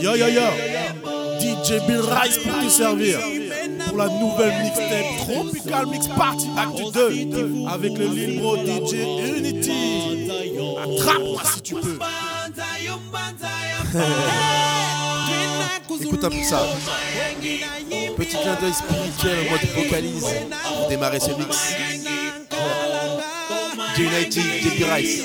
Yo yo yo. DJ Bill Rice pour te servir. Pour la nouvelle mixtape Tropical Mix Party Acte 2 avec le libre DJ Unity. Attrape-moi si tu peux. Écoute un peu ça. Petit clin spirituel en mode vocalise pour démarrer ce mix. J United, Rice.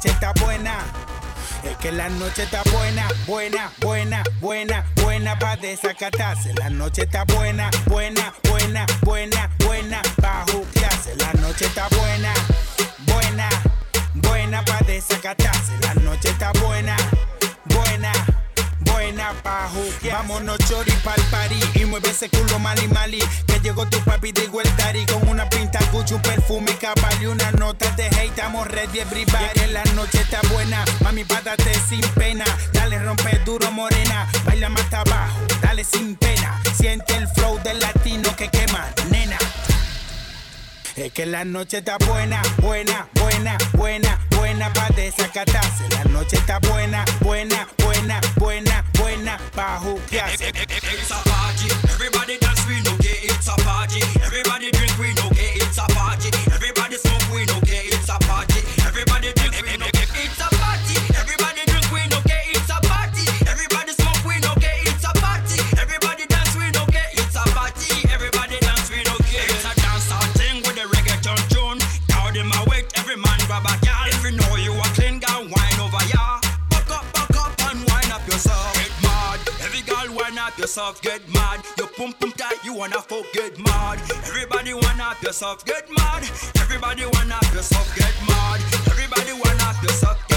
noche está buena. Es que la noche está buena, buena, buena, buena, buena pa' desacatarse. La noche está buena, buena, buena, buena, buena pa' juquearse. La noche está buena, buena, buena pa' desacatarse. La noche está buena, buena en abajo. Vámonos chori pa'l party y mueve ese culo mali mali. Que llegó tu papi de Igualdari con una pinta Gucci, un perfume cabal y una nota de hate. Estamos ready everybody. Y la noche está buena, mami pátate sin pena. Dale rompe duro morena, baila más abajo, dale sin pena. Siente el flow del latino que quema, nena. Es que la noche está buena, buena, buena, buena, buena pa' desacatarse. La noche está buena, buena, buena, buena, buena pa' juquearse. It's a party, everybody dance, we know, it's a party. Everybody drink, we know, it's a party. yourself, get mad. You pum pum tight, you wanna fuck, get mad. Everybody wanna have yourself, get mad. Everybody wanna have yourself, get mad. Everybody wanna have yourself.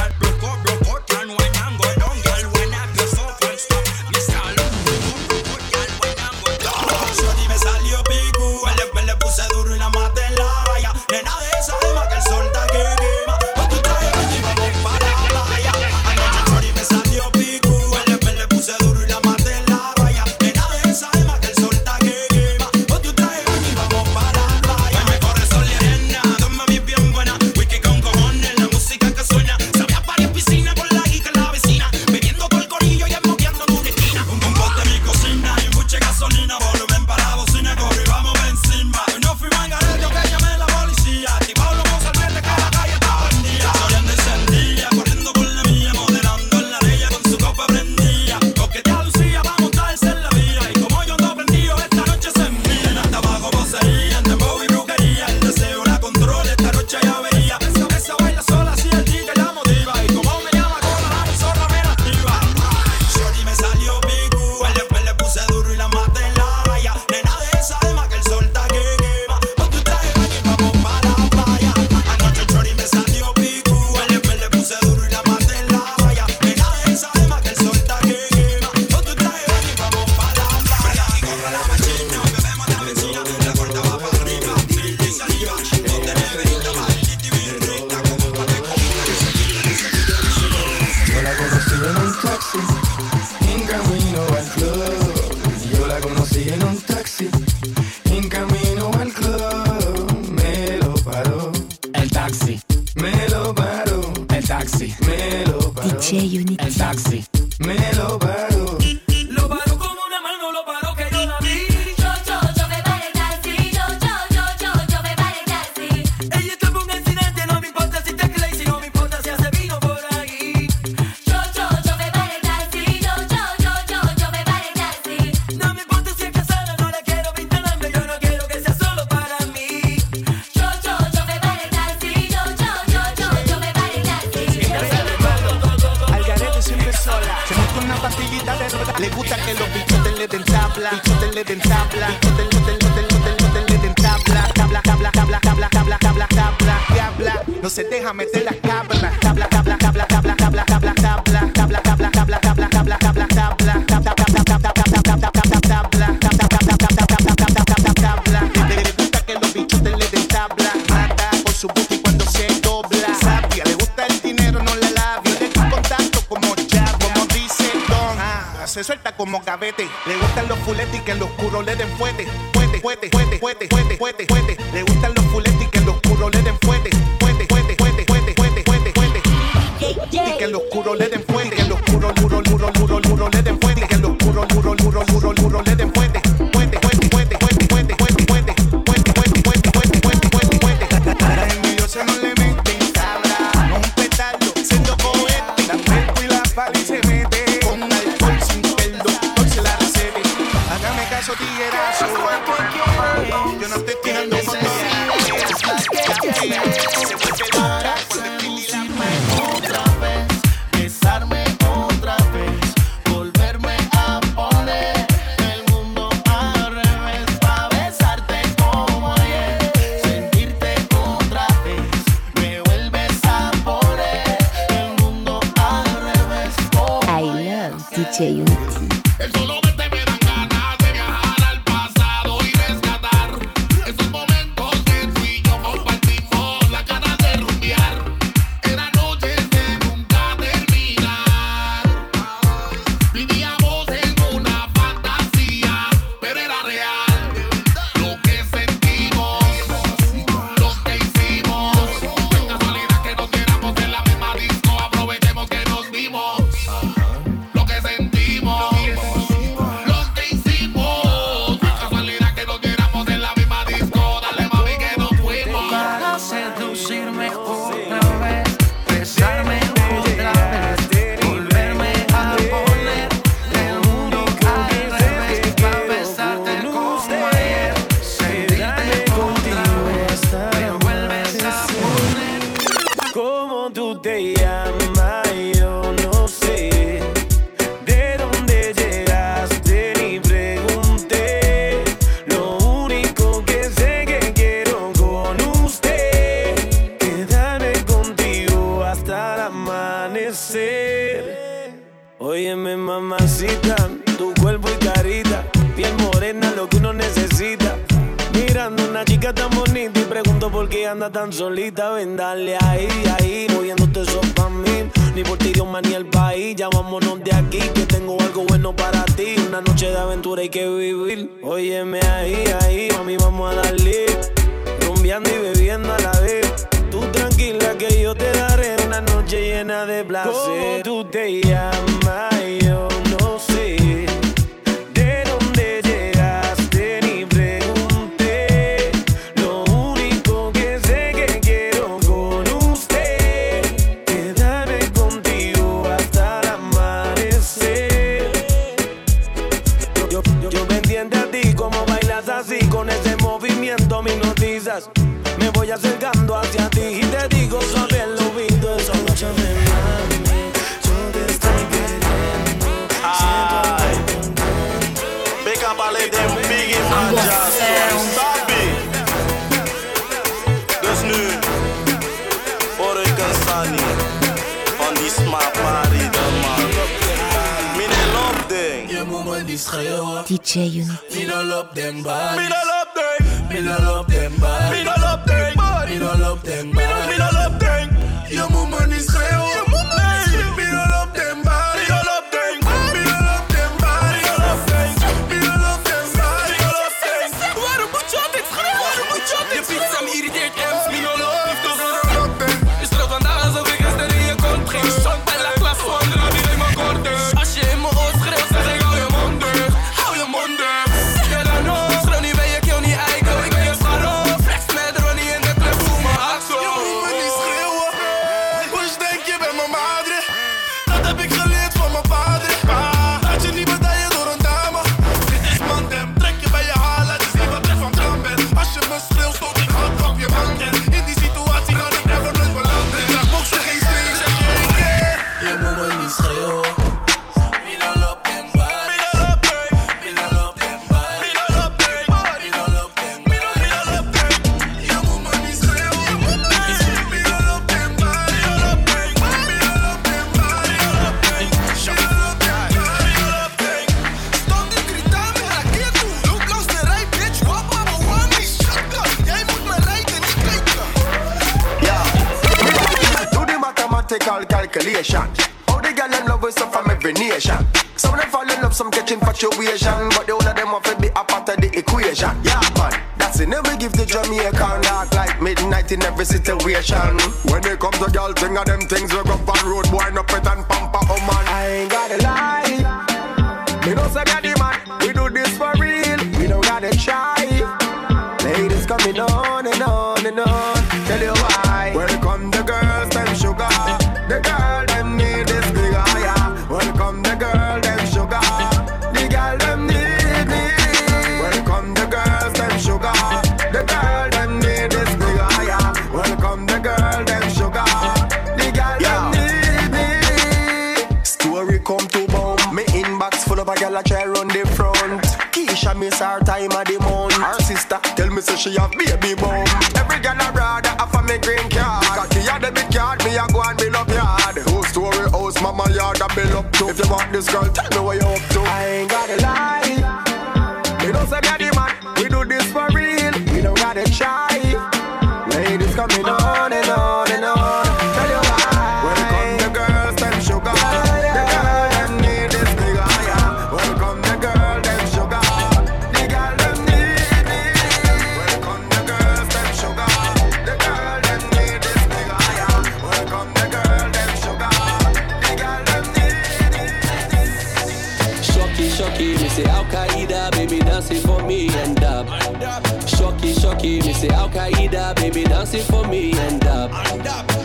Dancing for me and up.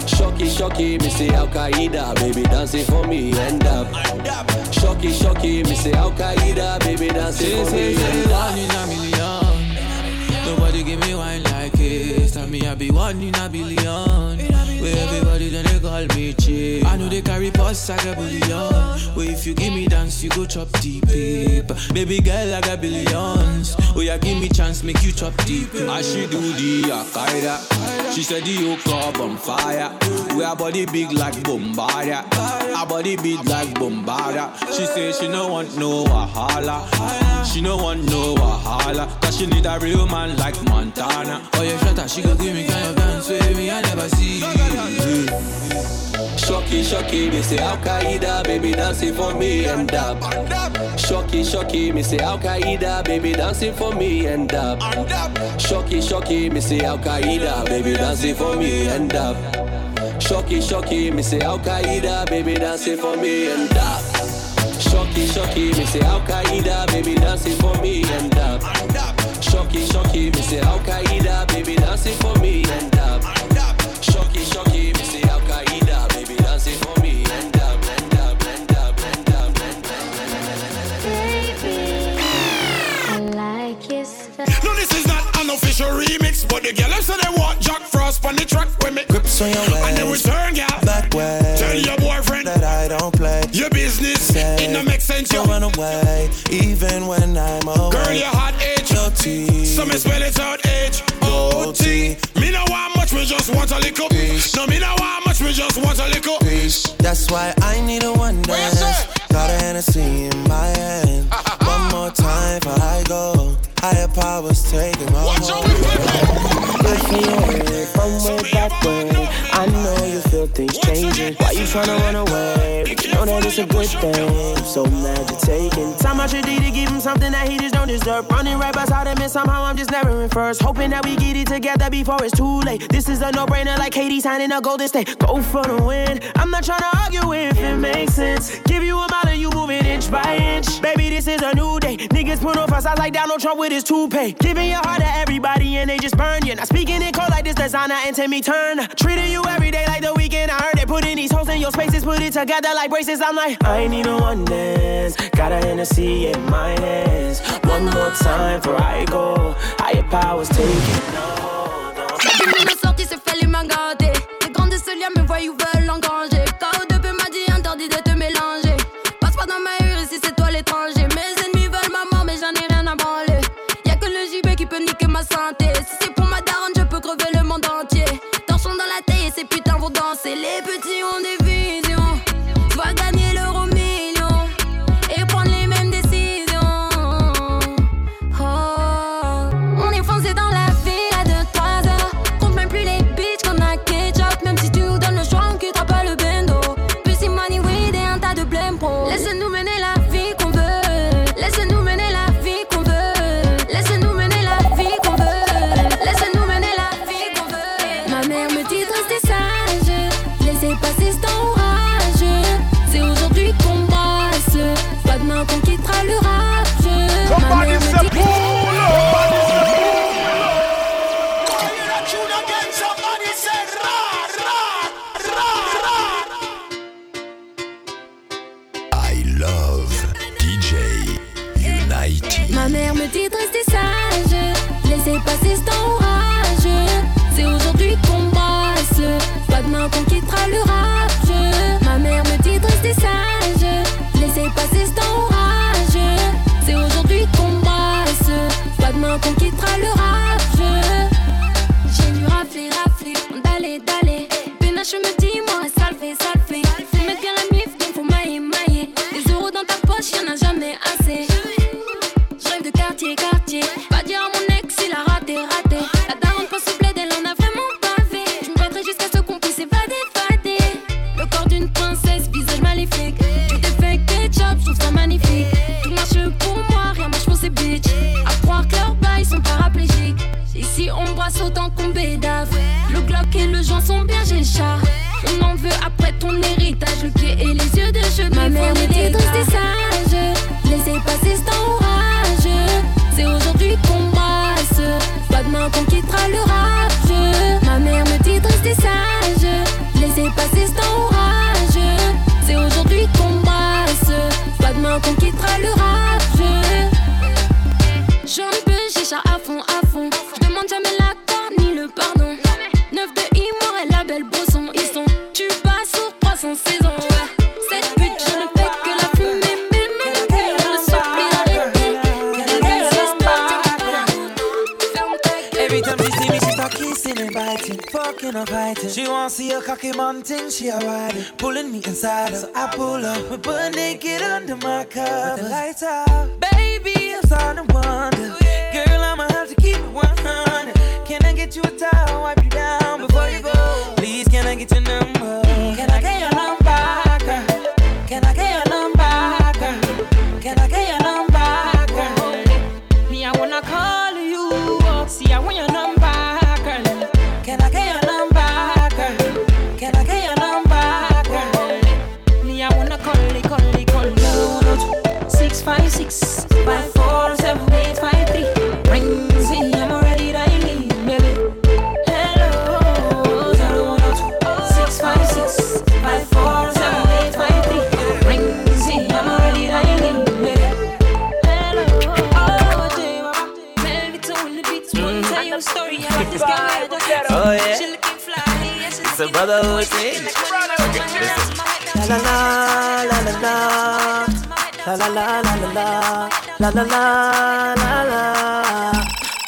Shocky, shocky, me say Al Qaeda, baby dancing for me and up. Shocky, shocky, me say Al Qaeda, baby dancing for me and up. One in a million. Nobody give me wine like this. Tell me I be one in a billion. Where everybody then they call me cheap. I know they carry posts, I got billion. Where if you give me dance, you go chop deep. Baby girl, I got billions. Oh yeah, give me chance, make you chop deep. I she do the Akaida. She said the yoke on fire. We our body big like Bombardier. Our body big like Bombardier. She say she no want no wahala. She no want no wahala. Cause she need a real man like Montana. Oh yeah, shut up, she go give me kind of dance with me. I never see. Shocky, shocky, me say Al Qaeda, baby dancing for me and up. Shocky, shocky, me say Al Qaeda, baby dancing for me and up. Shocky, shocky, me say Al Qaeda, baby dancing for me and up. Shocky, shocky, me say Al Qaeda, baby dancing for me and up. Shocky, shocky, me say Al Qaeda, baby dancing for me and up. Shocky, shocky, me say Al Qaeda, baby dancing for me and up. Remix, but the girl say they want Jack Frost on the track when me Grips on your waist. And then return, girl. Back way. Tell your boyfriend that I don't play. Your business, it no make sense, yo. Don't run away, even when I'm away. Girl, you're hot H. No T. So me spell it out H O T. Me no want much, me just want a little piece. No, me no want much, me just want a little piece. That's why I need a one dance. Got a Hennessy in my hand. Ah, ah, ah. One more time before I go. Higher powers taking my hold. You way Why you tryna run away? You know that it's a good thing. So mad you're taking time out your day to give him something that he just don't deserve. Running right beside him and somehow I'm just never in first. Hoping that we get it together before it's too late. This is a no-brainer like KD signing a golden state. Go for the win. I'm not tryna argue if it makes sense. Give you a mile and you move it inch by inch. Baby, this is a new day. Niggas put on facades like Donald Trump with his toupee. Giving your heart to everybody and they just burn you. Not speaking in code like this designer and take me turn. Treating you every day like the weekend. I heard they put in these holes in your spaces, put it together like braces. I'm like, I need a one dance. Got a Hennessy in my hands. One more time before I go. Higher powers taking Depuis mon sortie, c'est fait les mains gâtées. Les grands de ce lien me voient, ils veulent engranger. KO de peu m'a dit interdit de te mélanger. Passe pas dans ma rue si c'est toi l'étranger. Mes ennemis veulent ma mort, mais j'en ai rien à branler. Y'a que le JB qui peut niquer ma santé. c'est les petits rendez-vous. La la la la la la. La la la la la la. La la la la la.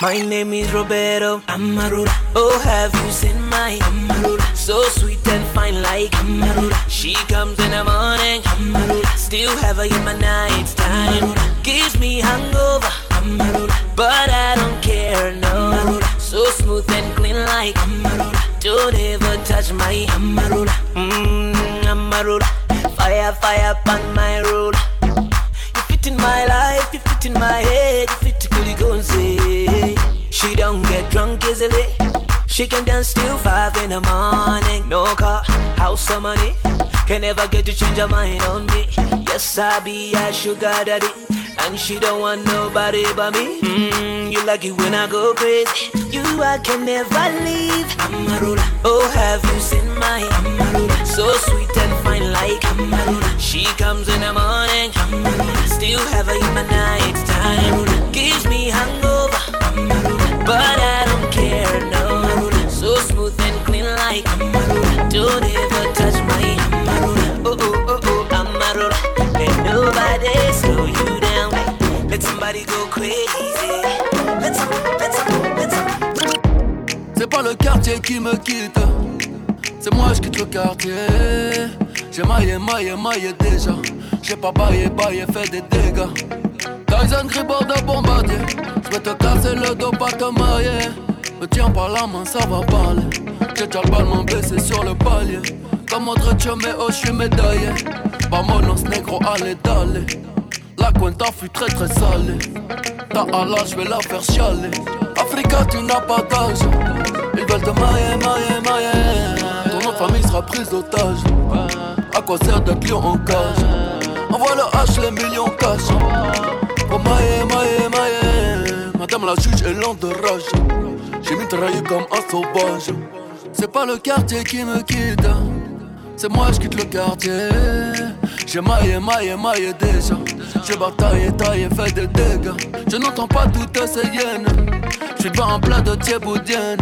My name is Roberto Amarula. Oh, have you seen my Amarula? So sweet and fine like Amarula. She comes in the morning. Amarula. Still have her in my nights time. Gives me hangover. Amarula. But I don't care, no. Amarula. So smooth and clean like Amarula don't ever touch my Amarula, Mmm, Amarula. Fire, fire on my road. You fit in my life, you fit in my head, you fit to Gonze. Eh. She don't get drunk easily. She can dance till five in the morning. No car, house or money. Can never get to change her mind on me. Yes, I be a sugar daddy. And she don't want nobody but me. Mm, you like it when I go crazy. You I can never leave. Amarula. Oh, have you seen my Amarula? So sweet and fine like Amarula. She comes in the morning. Amarula. Still have her in my night time. Gives me hangover. Amarula. But I don't care, no. So smooth and clean like Amarula. Don't ever C'est pas le quartier qui me quitte, c'est moi je quitte le quartier. J'ai maillé, maillé, maillé déjà. J'ai pas baillé, baillé, fait des dégâts. Tyson Gribord de bombardier. Je vais te casser le dos, pas te marier. Me tiens par la main, ça va parler. J'ai déjà le ballon blessé sur le palier. Comme autre mais oh, je suis médaillé. Vamonos négro, allez d'aller. La cuenta fut très très salée. Ta Allah, je vais la faire chialer. Africa, tu n'as pas d'âge. Ils veulent te mailler, mailler, mailler. Ton nom famille sera prise d'otage. À quoi sert d'être lion en cage? Envoie le H, les millions cash. Oh mailler, mailler, mailler. Madame la juge est lente de rage. J'ai mitraillé comme un sauvage. C'est pas le quartier qui me quitte. C'est moi, je quitte le quartier. J'ai maillé, maillé, maillé déjà. J'ai bataillé, taillé, fait des dégâts. Je n'entends pas toutes ces hyènes. Je suis pas en plat de thieboudienne.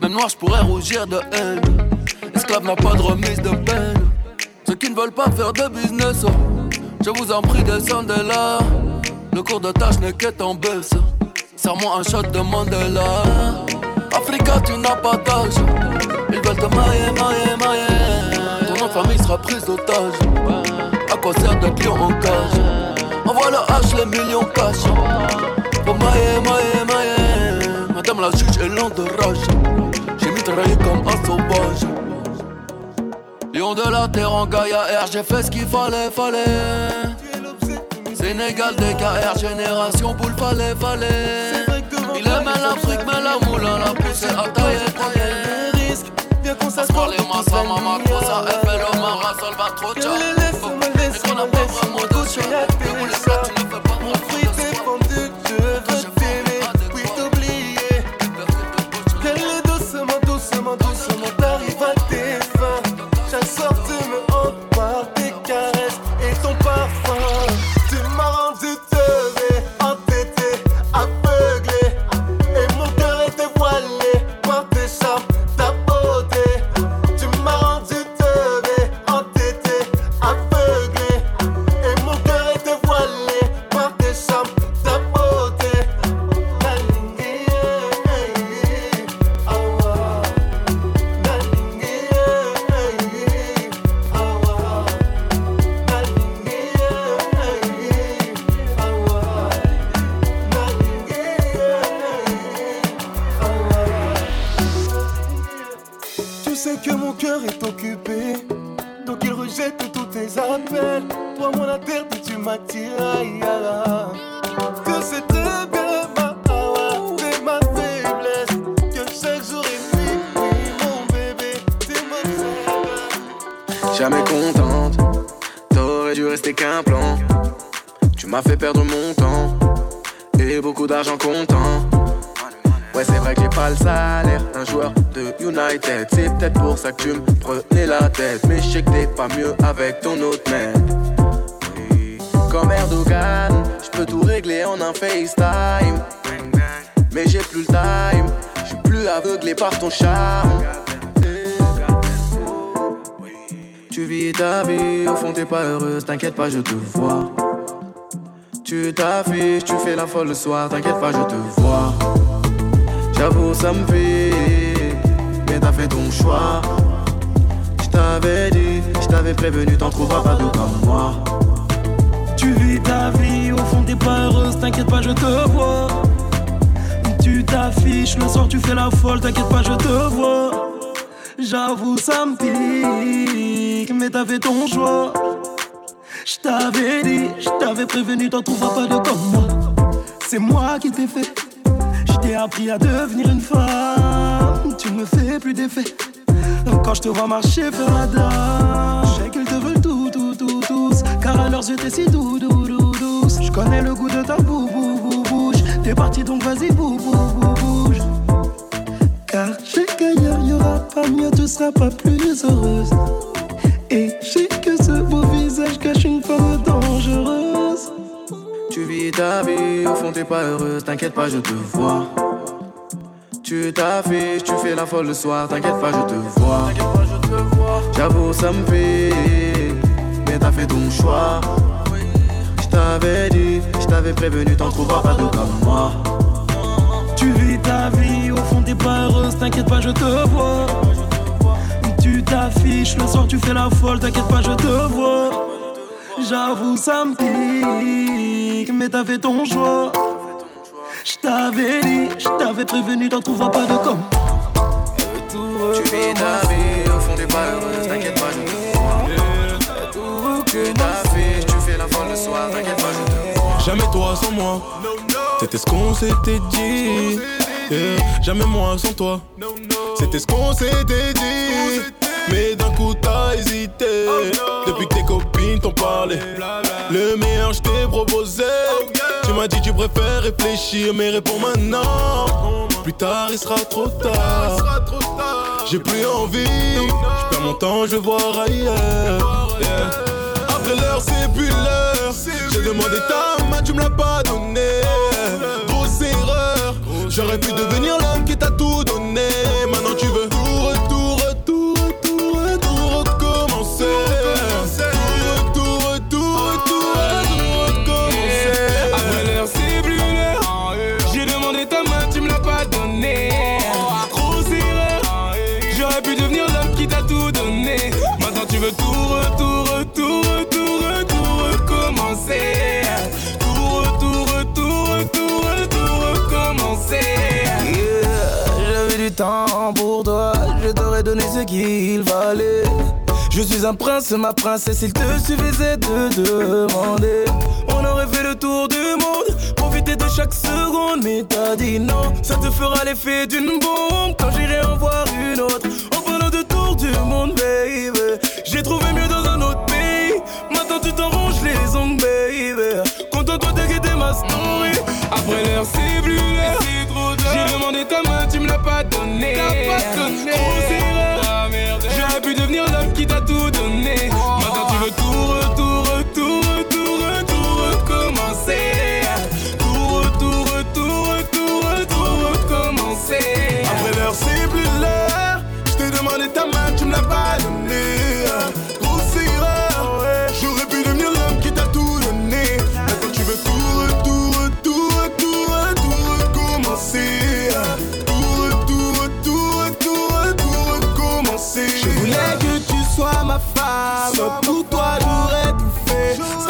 Même noir, je pourrais rougir de haine. Esclave n'a pas de remise de peine. Ceux qui ne veulent pas faire de business, je vous en prie, descendez là. Le cours de tâche n'est qu'est en baisse. Serre-moi un shot de Mandela. Africa, tu n'as pas d'âge. Ils veulent te mailler, mailler, mailler. Ton nom de famille sera prise d'otage. À quoi sert d'être lion en cage? Envoie le H, les millions cash. Pour mailler, mailler, mailler. Madame la juge est lente de rage. J'ai mitraillé comme un sauvage. Lion de la terre en Gaïa R, j'ai fait ce qu'il fallait, fallait. Sénégal, DKR, génération boule, fallait, fallait. Il aime l'Afrique, mais la moule, la poussée à tailler, tailler. Viens qu'on les maman, ça, FL, Omar, Sol, va trop tcha. Mais qu'on a pas vraiment de chien. Mais Jamais contente, t'aurais dû rester qu'un plan. Tu m'as fait perdre mon temps et beaucoup d'argent comptant. Ouais, c'est vrai que j'ai pas le salaire d'un joueur de United. C'est peut-être pour ça que tu me prenais la tête. Mais je sais que t'es pas mieux avec ton autre mec. Comme Erdogan, je peux tout régler en un FaceTime. Mais j'ai plus le time, je suis plus aveuglé par ton charme. Tu vis ta vie, au fond t'es pas heureuse, t'inquiète pas, je te vois. Tu t'affiches, tu fais la folle le soir, t'inquiète pas, je te vois. J'avoue, ça me fait, mais t'as fait ton choix. Je t'avais dit, je t'avais prévenu, t'en trouveras pas d'autres comme moi. Tu vis ta vie, au fond t'es pas heureuse, t'inquiète pas, je te vois. Tu t'affiches, le soir tu fais la folle, t'inquiète pas, je te vois. J'avoue, ça me pique, mais t'as fait ton choix. Je t'avais dit, je t'avais prévenu, t'en trouveras pas de comme moi. C'est moi qui t'ai fait, je t'ai appris à devenir une femme. Tu me fais plus d'effet. Quand je te vois marcher, faire la dame, je sais qu'ils te veulent tout, tout, tout, tous. Car à leurs yeux, t'es si doux, doux, doux, douce. Je connais le goût de ta bou, bou, bou, bouche. T'es parti donc vas-y, bou, bou, bou, bouge. Car sais qu'ailleurs y aura pas mieux, tu seras pas plus heureuse. Et je sais que ce beau visage cache une femme dangereuse. Tu vis ta vie, au fond t'es pas heureuse, t'inquiète pas, je te vois. Tu t'affiches, tu fais la folle le soir, t'inquiète pas, je te vois. J'avoue, ça me fait, mais t'as fait ton choix. Je t'avais dit, je t'avais prévenu, t'en trouveras pas d'autres comme moi. Tu vis ta vie, au fond t'es pas heureuse, t'inquiète pas, je te vois tu t'affiches, le soir tu fais la folle, t'inquiète pas, je te vois. J'avoue, ça me pique, mais t'as fait ton choix. J't'avais dit, j't'avais prévenu, t'en trouveras pas de com. Tu vis ta vie au fond des balles, t'inquiète pas, je te vois. Tout que t'affiches, tu fais la folle le soir, t'inquiète pas, je te vois. Jamais toi sans moi, c'était ce qu'on s'était dit. Jamais moi sans toi. C'était ce qu'on s'était dit. Mais d'un coup t'as hésité. Depuis que tes copines t'ont parlé, le meilleur je t'ai proposé. Tu m'as dit tu préfères réfléchir, mais réponds maintenant. Plus tard il sera trop tard. J'ai plus envie, je perds mon temps, je vais voir ailleurs. Après l'heure, c'est plus l'heure. J'ai demandé ta main, tu me l'as pas donnée. J'aurais pu devenir l'homme qui t'a tout donné. tambour toi, je t'aurais donné ce qu'il valait. Je suis un prince, ma princesse, il te suffisait de demander. On aurait fait le tour du monde, profiter de chaque seconde, mais t'as dit non. Ça te fera l'effet d'une bombe quand j'irai en voir une autre. En faisant de tour du monde, baby. J'ai trouvé mieux dans un autre pays. Maintenant tu t'en ronges les ongles, baby. Content-toi de ma story. Après l'heure, c'est plus pas donné. T'as pas donné.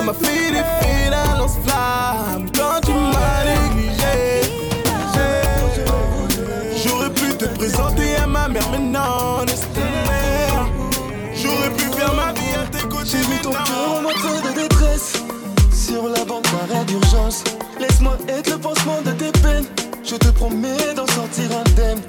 M'a a fitted, fit, I lost. Quand tu m'as négligé, j'aurais pu te présenter à ma mère, mais non, J'aurais pu faire ma vie à tes côtés. J'ai vu ton cœur en de détresse. Sur la banque d'arrêt d'urgence, laisse-moi être le pansement de tes peines. Je te promets d'en sortir indemne.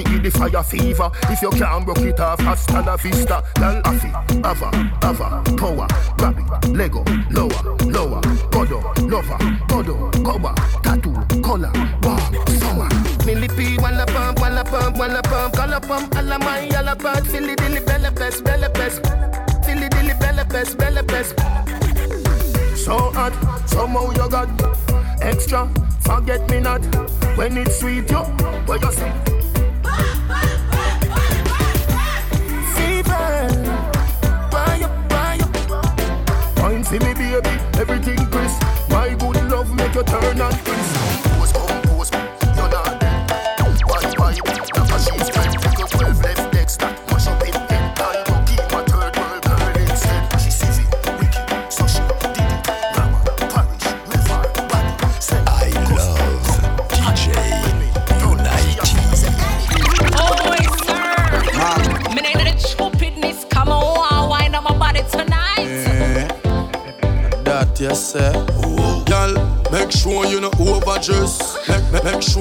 It in the fire fever. If you can't broke it off, hasta la vista. Girl, affy, ava, ava, power, grab it, Lego, lower, lower, godo, lover, godo, cover, tattoo, color, warm, summer. Millie P, walla pump, walla pump, walla pump, color pump, alla my, alla bad, filly dilly, bella best, bella best, filly dilly, bella best, bella best. So hot, somehow you got extra. Forget me not when it's sweet, yo. What you say?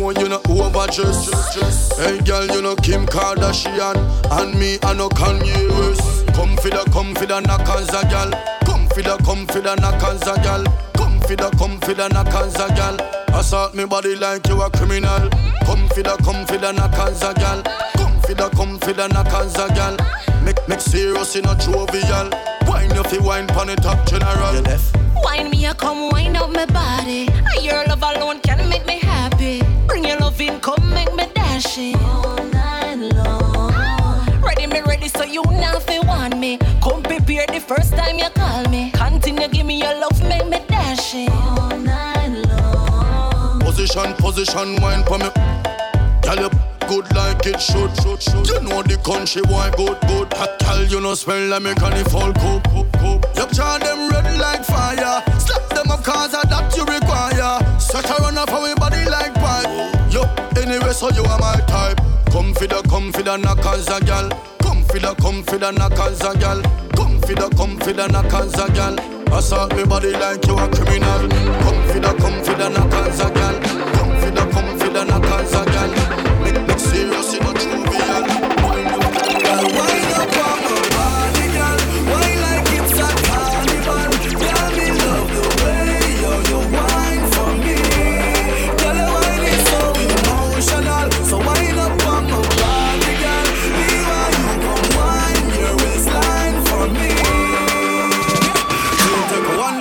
Make, make you know overdress. Hey girl, you know Kim Kardashian and me I know Kanye West. Come for the, come for the knockers a girl. Come for the, come for the knockers a girl. Come for the, come for the knockers a girl. Assault me body like you a criminal. Come for the, come for the knockers a girl. Come for the, come for the knockers a girl. Make, make serious in a jovial. Wine if you wine pon the top general. You deaf? Wine me, a come wind up my body. Your love alone can make me happy. Bring your love in, come make me dash it. All night long. Ready, me ready, so you now fi want me. Come prepare the first time you call me. Continue, give me your love, make me dash it. All night long. Position, position, wine for me. Girl, you good like it should, should, should. You know the country boy good, good. Hot girl, you know smell like me can fall cook, cook, cook. You charge them red like fire. Slap them up cause of that you require. Set her run off our body like pipe. Yo, anyway, so you are my type. Come for the, come for the knockers a gal. Come for the, come for the knockers a gal. Come for the, come for the knockers a gal. Assault me body like you a criminal. Come for the, come for the knockers a gal. Come for the, come for the knockers a gal.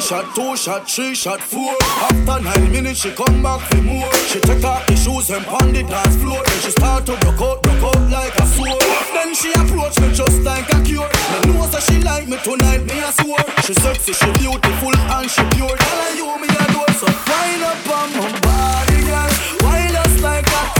Shot, two shot, three shot, four. After nine minutes, she come back for more. She take off the shoes and pound the dance floor. Then she start to broke out, broke out like a sword. Then she approach me just like a cure. Me know that she like me tonight, me a swore. She sexy, she beautiful and she pure. Tell her you me a door, so Wind up on my body, girl. Wind us like a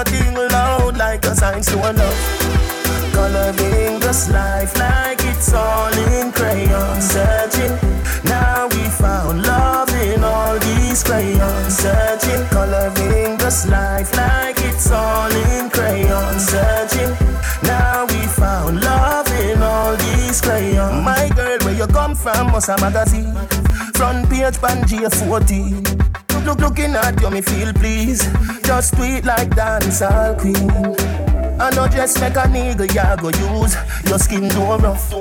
a thing loud like a sign to a love. Coloring this life like it's all in crayon searching. Now we found love in all these crayons searching. Coloring this life like it's all in crayon searching. Now we found love in all these crayons. My girl, where you come from? Must a magazine. Front page, Banjia 40. Look, look, looking at you, me feel please. Just tweet like dancehall queen. I know just make a nigga, yeah, go use your skin door rough.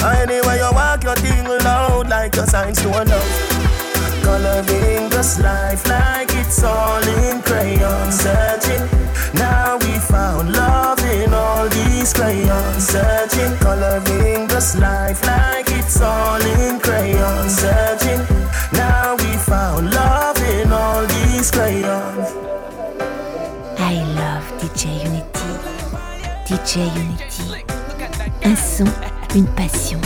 Anyway, you walk your thing loud like your signs to love coloring this life like it's all in crayon searching. Now we found love in all these crayons searching, coloring this life like it's all in Un son, une passion.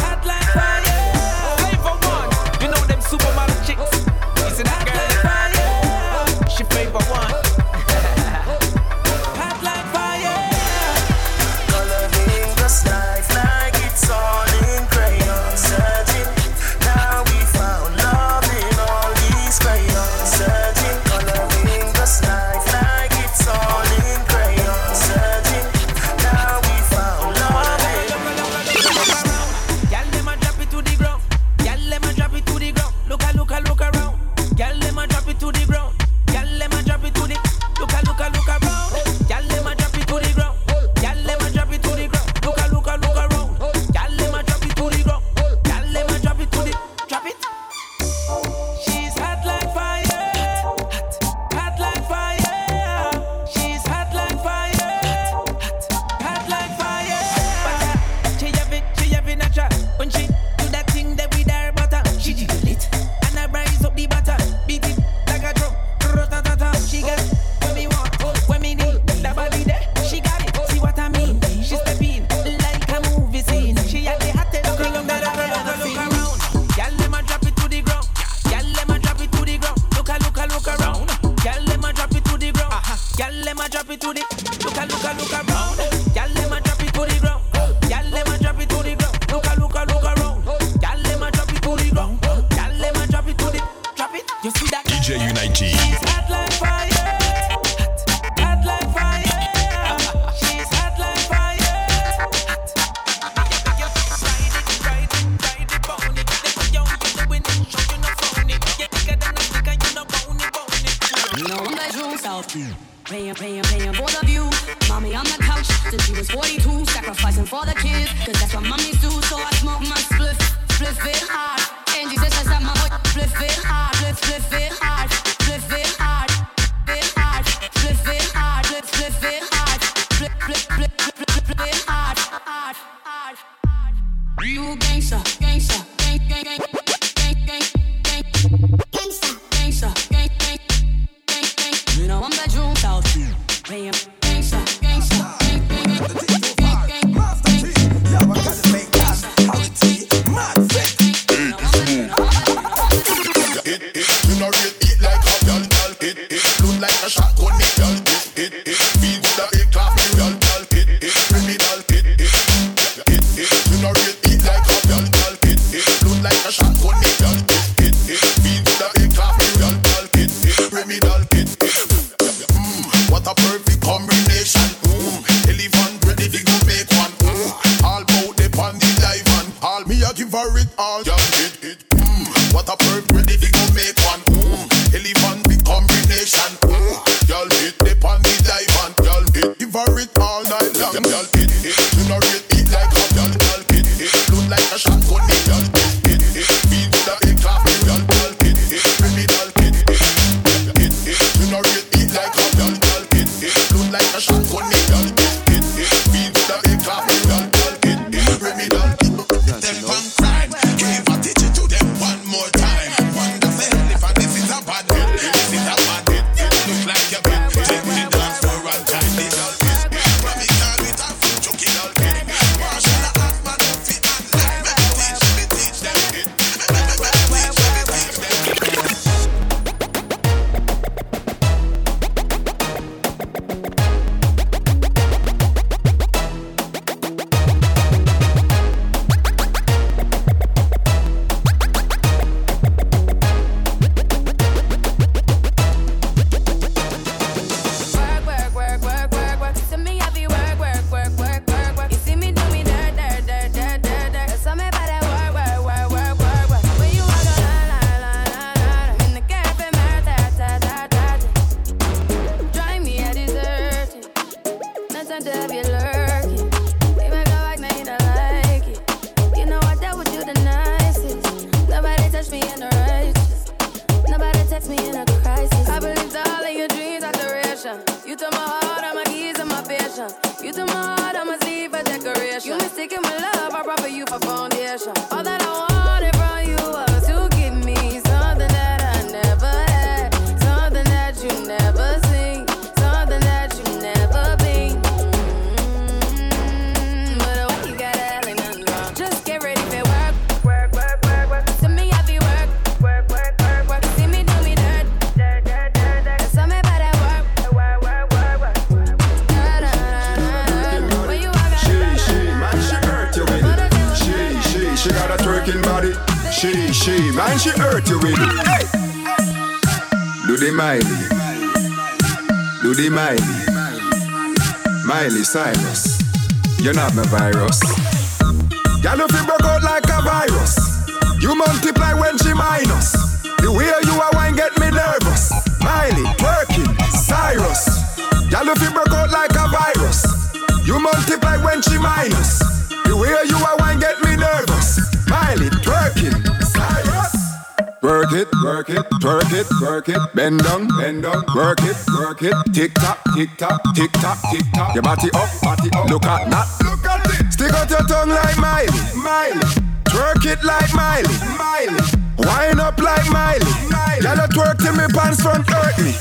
Work it, work it, twerk it, work it, bend down, bend down, work it, work it, tick tock, tick tock, tick tock, tick tock. Your body up, body up. Look at that, look at it. Stick out your tongue like Miley, Miley. Twerk it like Miley, Miley. Wind up like Miley, Miley. Y'all twerk till me pants front hurt me.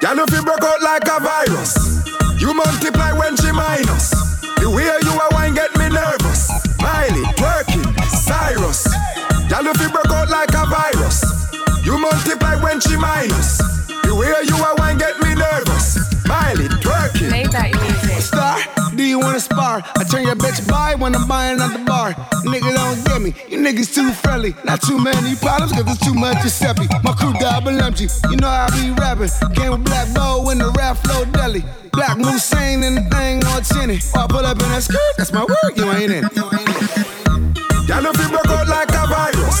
Y'all if you broke out like a virus, you multiply when she minus. The way you are wine get me nervous. Miley, twerking, Cyrus. Y'all you broke out like a virus, you multiply when she minus. The way you are wine get me nervous. Miley, twerking. Star, do you wanna spar? I turn your bitch by when I'm buying at the bar. Nigga don't get me, you niggas too friendly. Not too many problems, cause there's too much Giuseppe. My crew double empty, you know I be rapping. Game with Black Bow in the rap flow deli. Black Hussein and the thing on chinny. I pull up in that skirt, that's my word, you ain't in. Y'all if you broke out like a virus,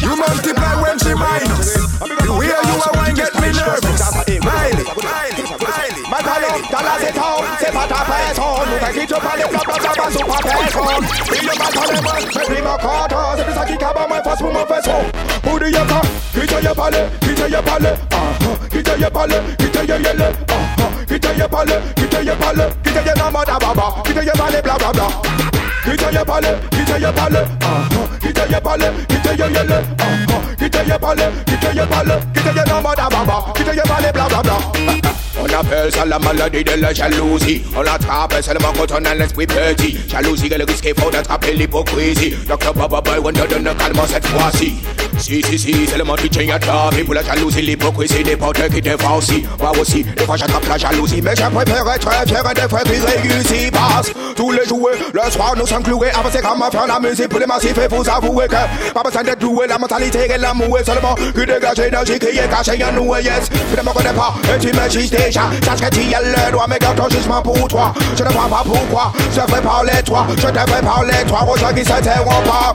you multiply when she minus. The way you are wine get me nervous. Miley, Miley, Miley. Maintenant, dans la zéton, c'est pas ta personne. Nous t'inquiète pas, les blancs, blancs, blancs, sont pas personne. Il ne m'a pas les mains, mais puis mon content. C'est plus ça qui cabre moi, force pour mon faisceau. Pour dire pas, qui te y parle, qui te y parle, ah, ah, qui te y parle, qui te y yelle, ah, ah, qui te y parle, qui te y parle, qui te y dans mon baba, qui te y parle, bla bla bla. Qui te y parle, qui te y parle, ah, ah, qui te y parle, qui te y yelle, ah, ah, qui te y parle, qui te y parle, qui te y dans mon baba, qui te y parle, bla bla bla. On appelle ça la maladie de la jalousie. On l'attrape seulement quand on a l'esprit petit. Jalousie, le risque faut d'attraper l'hypocrisie. Docteur Baba Boy, on te donne calme cette fois-ci. Si, si, si, c'est le monde à table. Pour la jalousie, l'hypocrisie, des portes qui te font aussi. Moi aussi, des fois j'attrape la jalousie. Mais je préfère être fier des frères qui réussissent. Tous les jours, le soir nous sommes cloués. Avancer comme à faire la musique pour les massifs. Et vous avouer que pas besoin d'être doué. La mentalité et l'amour est seulement que dégage l'énergie qui est cachée en nous. Yes, tu ne me connais pas et tu me juges déjà. Sache que tu as le droit, mais garde ton jugement pour toi. Je ne vois pas pourquoi je ferai parler toi. Je te ferai parler toi aux gens qui s'interrompent pas.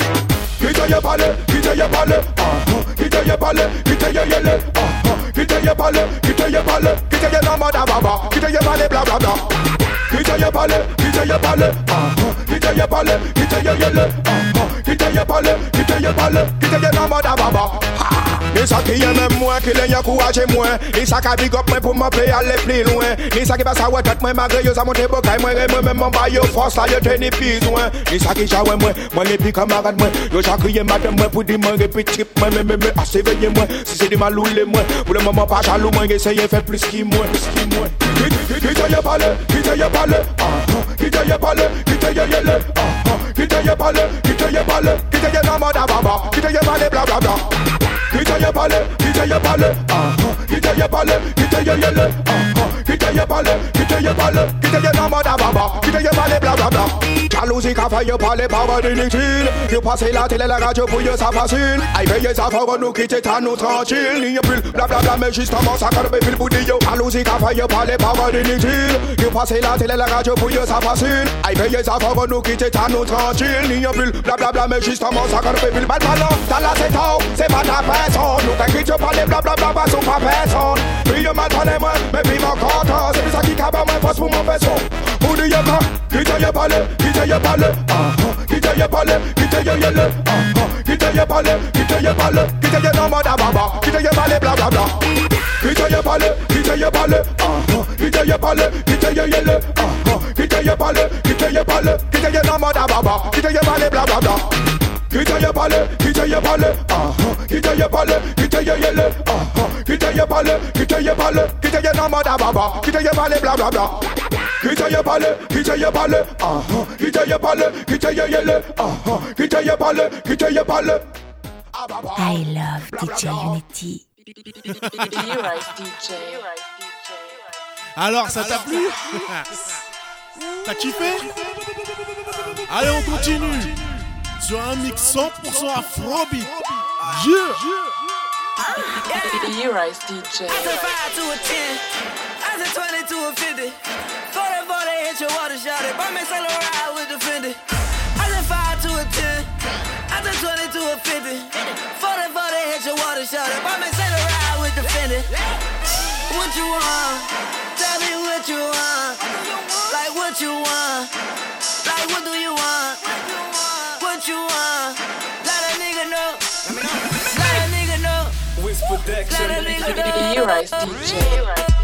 Qui te y parle, qui te y ah, ah, qui te y parle, qui te y ah, ah, qui te y parle, qui te y parle, qui te y baba, qui te y parle, bla bla bla. Qui te y parle, qui te y parle, ah, ah, qui te y parle, qui te y yelle, ah, ah, qui te y parle, qui te y parle, qui te y dans mon baba. Ni ça qui aime moi, qui l'en encourage moi Ni ça qui big up moi pour m'appeler aller plus loin Ni ça qui passe à ouais tête moi malgré yo ça monte bocaille moi Et moi même mon bail yo force là yo tenir besoin Ni ça qui jawe moi, moi les petits camarades moi Yo j'ai crié madame moi pour dire moi répéter moi Mais mais mais assez veillé moi, si c'est des maloulés moi Pour le moment pas jaloux moi, essayer faire plus qui moi Plus qui moi Qui te y parle, qui te y parle Ah ah, qui te y parle, qui te y yelle Ah ah, qui te y parle, qui te parle Qui te y dans mon baba, qui te y parle bla bla bla qui te y parle, qui te parle, ah ah, qui te y parle, qui te y yelle, ah ah, qui te y parle, qui te parle, qui te y dans mon baba, qui te y parle bla bla bla. Jalousie qu'a fait y parler par inutile, you passer la télé la radio pour y ça facile. Aïe veille ça faut nous quitter ta nous tranquille, n'y a plus bla bla bla mais justement ça quand même pour dire. Jalousie qu'a fait y parler par inutile, you passer la télé la radio pour y ça facile. Aïe veille ça faut nous quitter ta nous tranquille, n'y a plus bla bla bla mais justement ça quand même bal ballon dans la c'est c'est pas ta personne. Nous t'inquiète pas les blablabla pas sous pas personne. Puis yo mal parlé moi, mais puis mon content. C'est plus ça qui cabe moi force pour mon faisceau. Pour dire the yaka, kita ye pale, kita ye pale, uh-huh. Kita ye pale, kita ye yele, uh-huh. Kita ye pale, kita ye pale, kita ye no mother baba, kita ye pale blah blah blah. Kita ye pale, kita ye pale, uh-huh. Kita ye pale, kita ye yele, I love DJ Unity. Alors ça t'a plu T'as kiffé Allez on continue sur un mix 100% afrobeat. Yeah E-Rise DJ. I said 5 to a 10. I said 20 to a 50. 40 40 hit your water shot it. Buy me sell a ride with the Fendi. I said 5 to a 10. I said 20 to a 50. 40 40 hit your water shot it. Buy me sell a ride with the Fendi. What you want? Tell me what you want. Like what you want. Like what do you want? What you want? Let a nigga know. Let a nigga know. Whisper Let a nigga know. E-Rise DJ. When we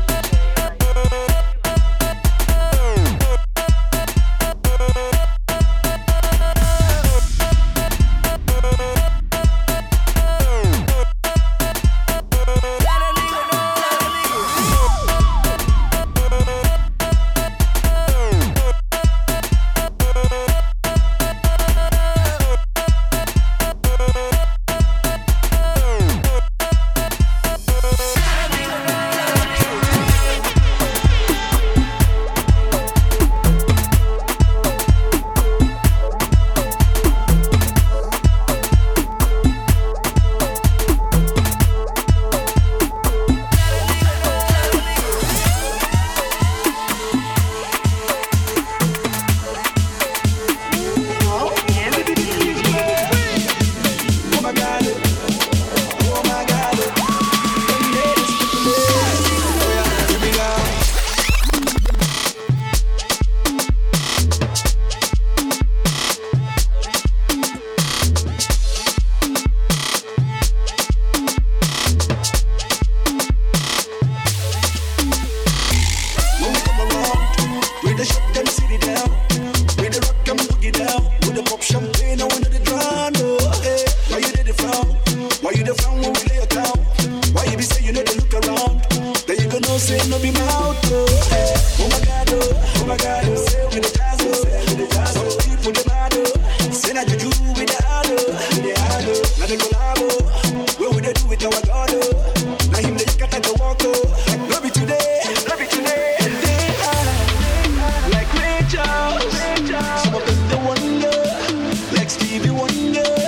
Stevie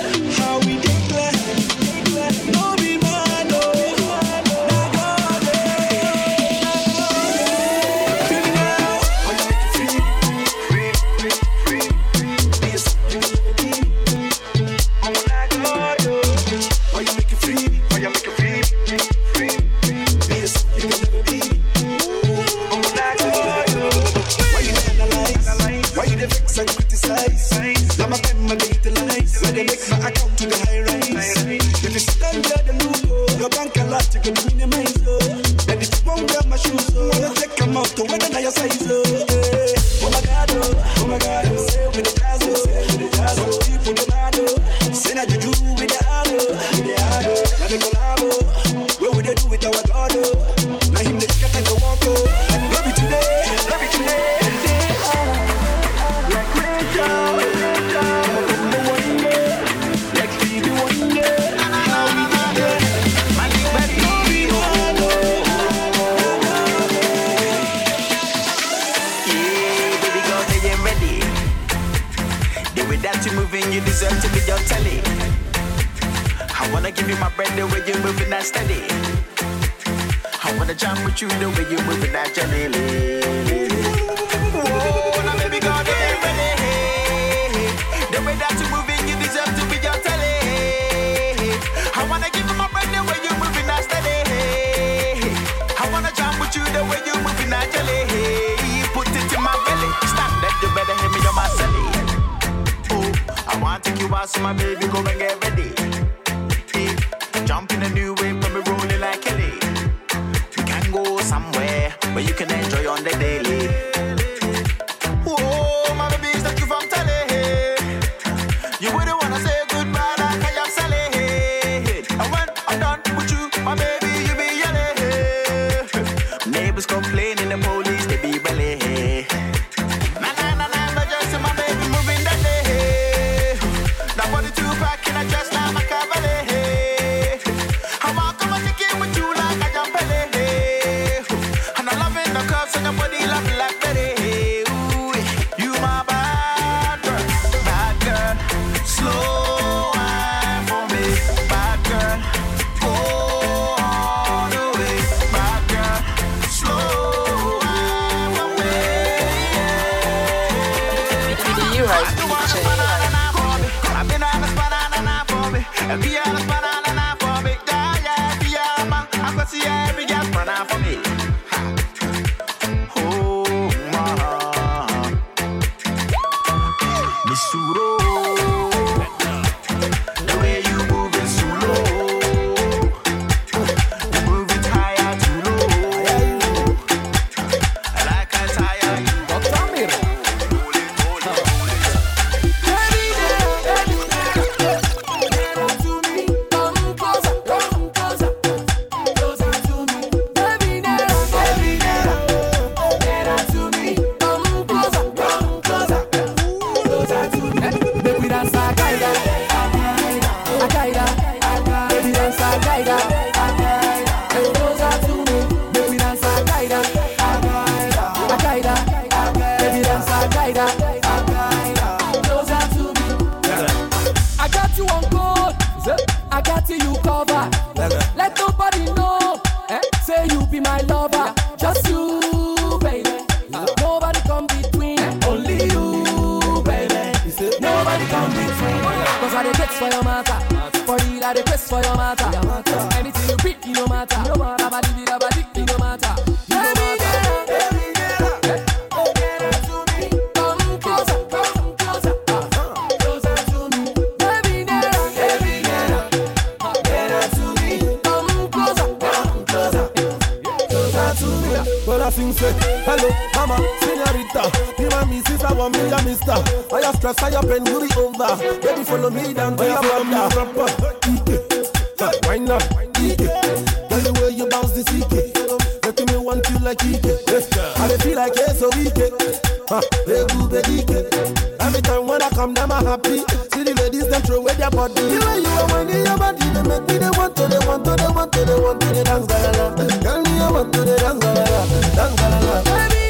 like it. I dey feel like yes, so Egu bedike. Every time when I come, them I happy. See the ladies them throw away their body. The way you are winding your body, they make me they want to, they want to, they want to, they want to, they dance galala. Girl, me I want to, they dance galala, dance galala. Baby.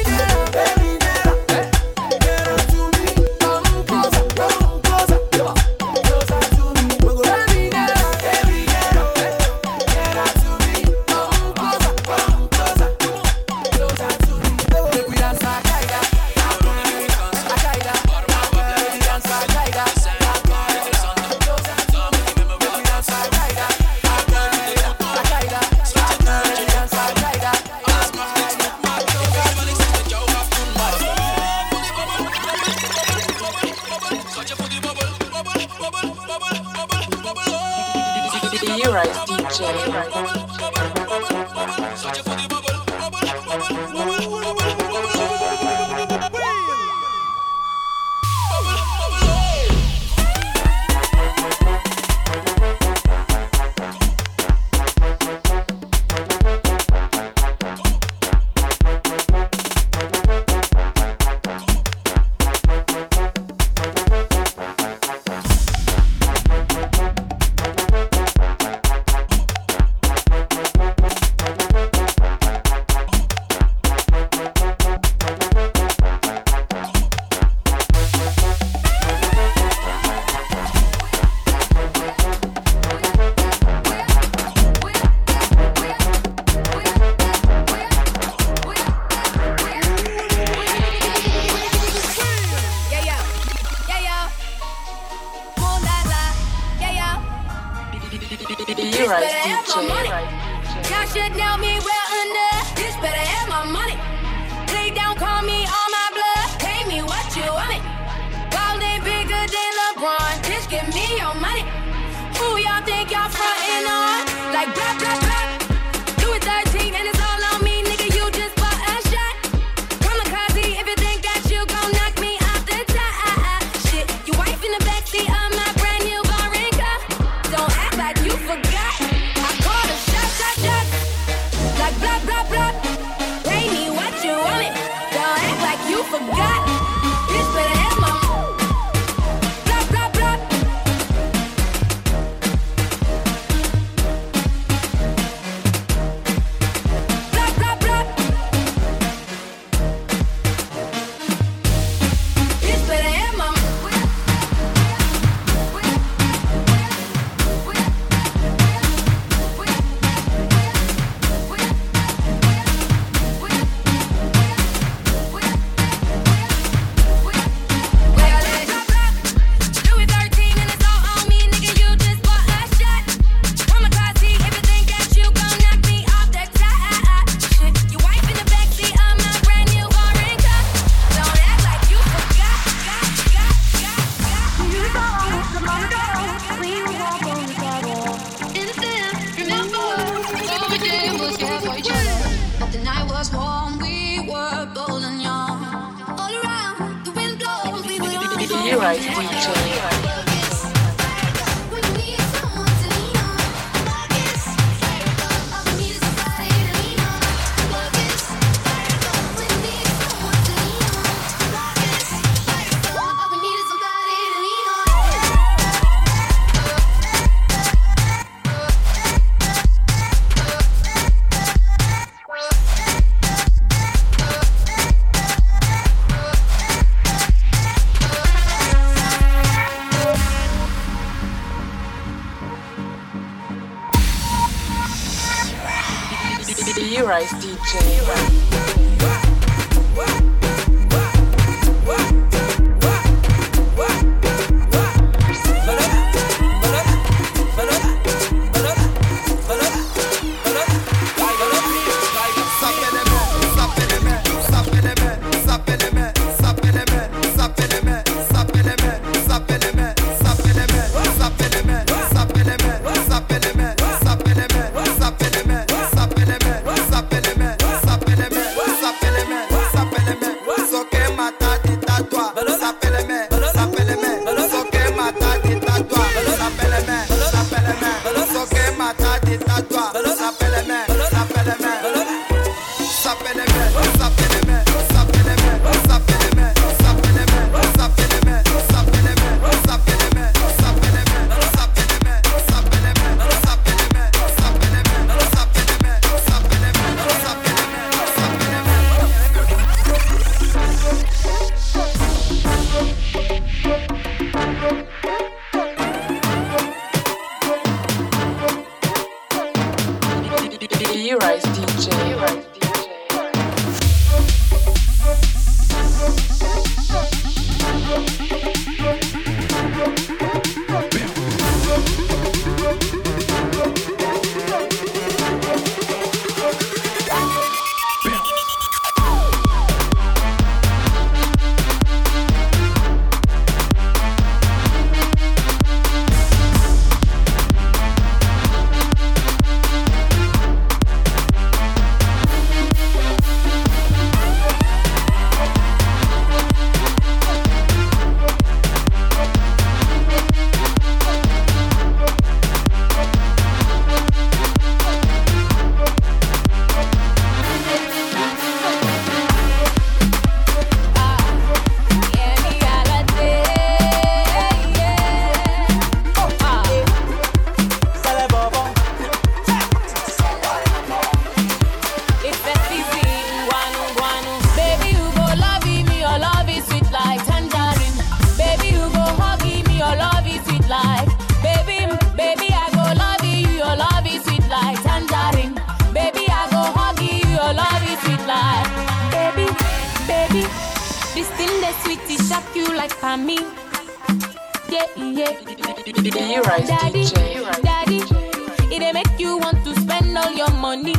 want to spend all your money.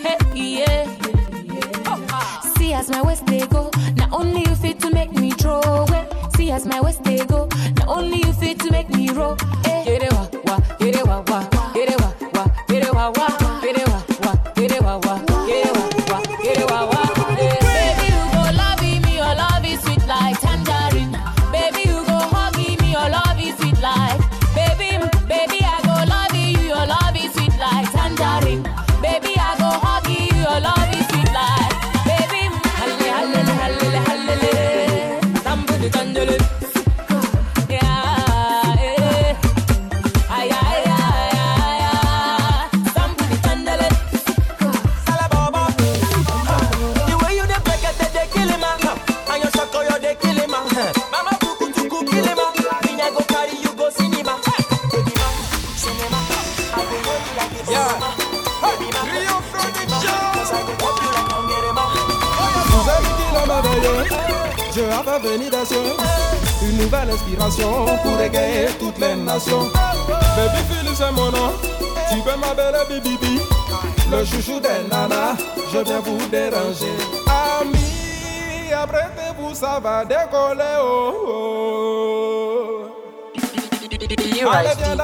Hey, yeah. Oh, See as my waist they go, not only you fit to make me throw away. See as my waist they go, not only you fit to make me roll. Hey. Get it wa wa, get it wa wa, get it wa wa, get it wa wa. Une nouvelle inspiration pour égayer toutes les nations. Baby Phil, c'est mon nom. Tu veux ma belle Bibi Le chouchou des nanas, je viens vous déranger. Amis, apprêtez-vous, ça va décoller. Oh, oh. Allez, viens.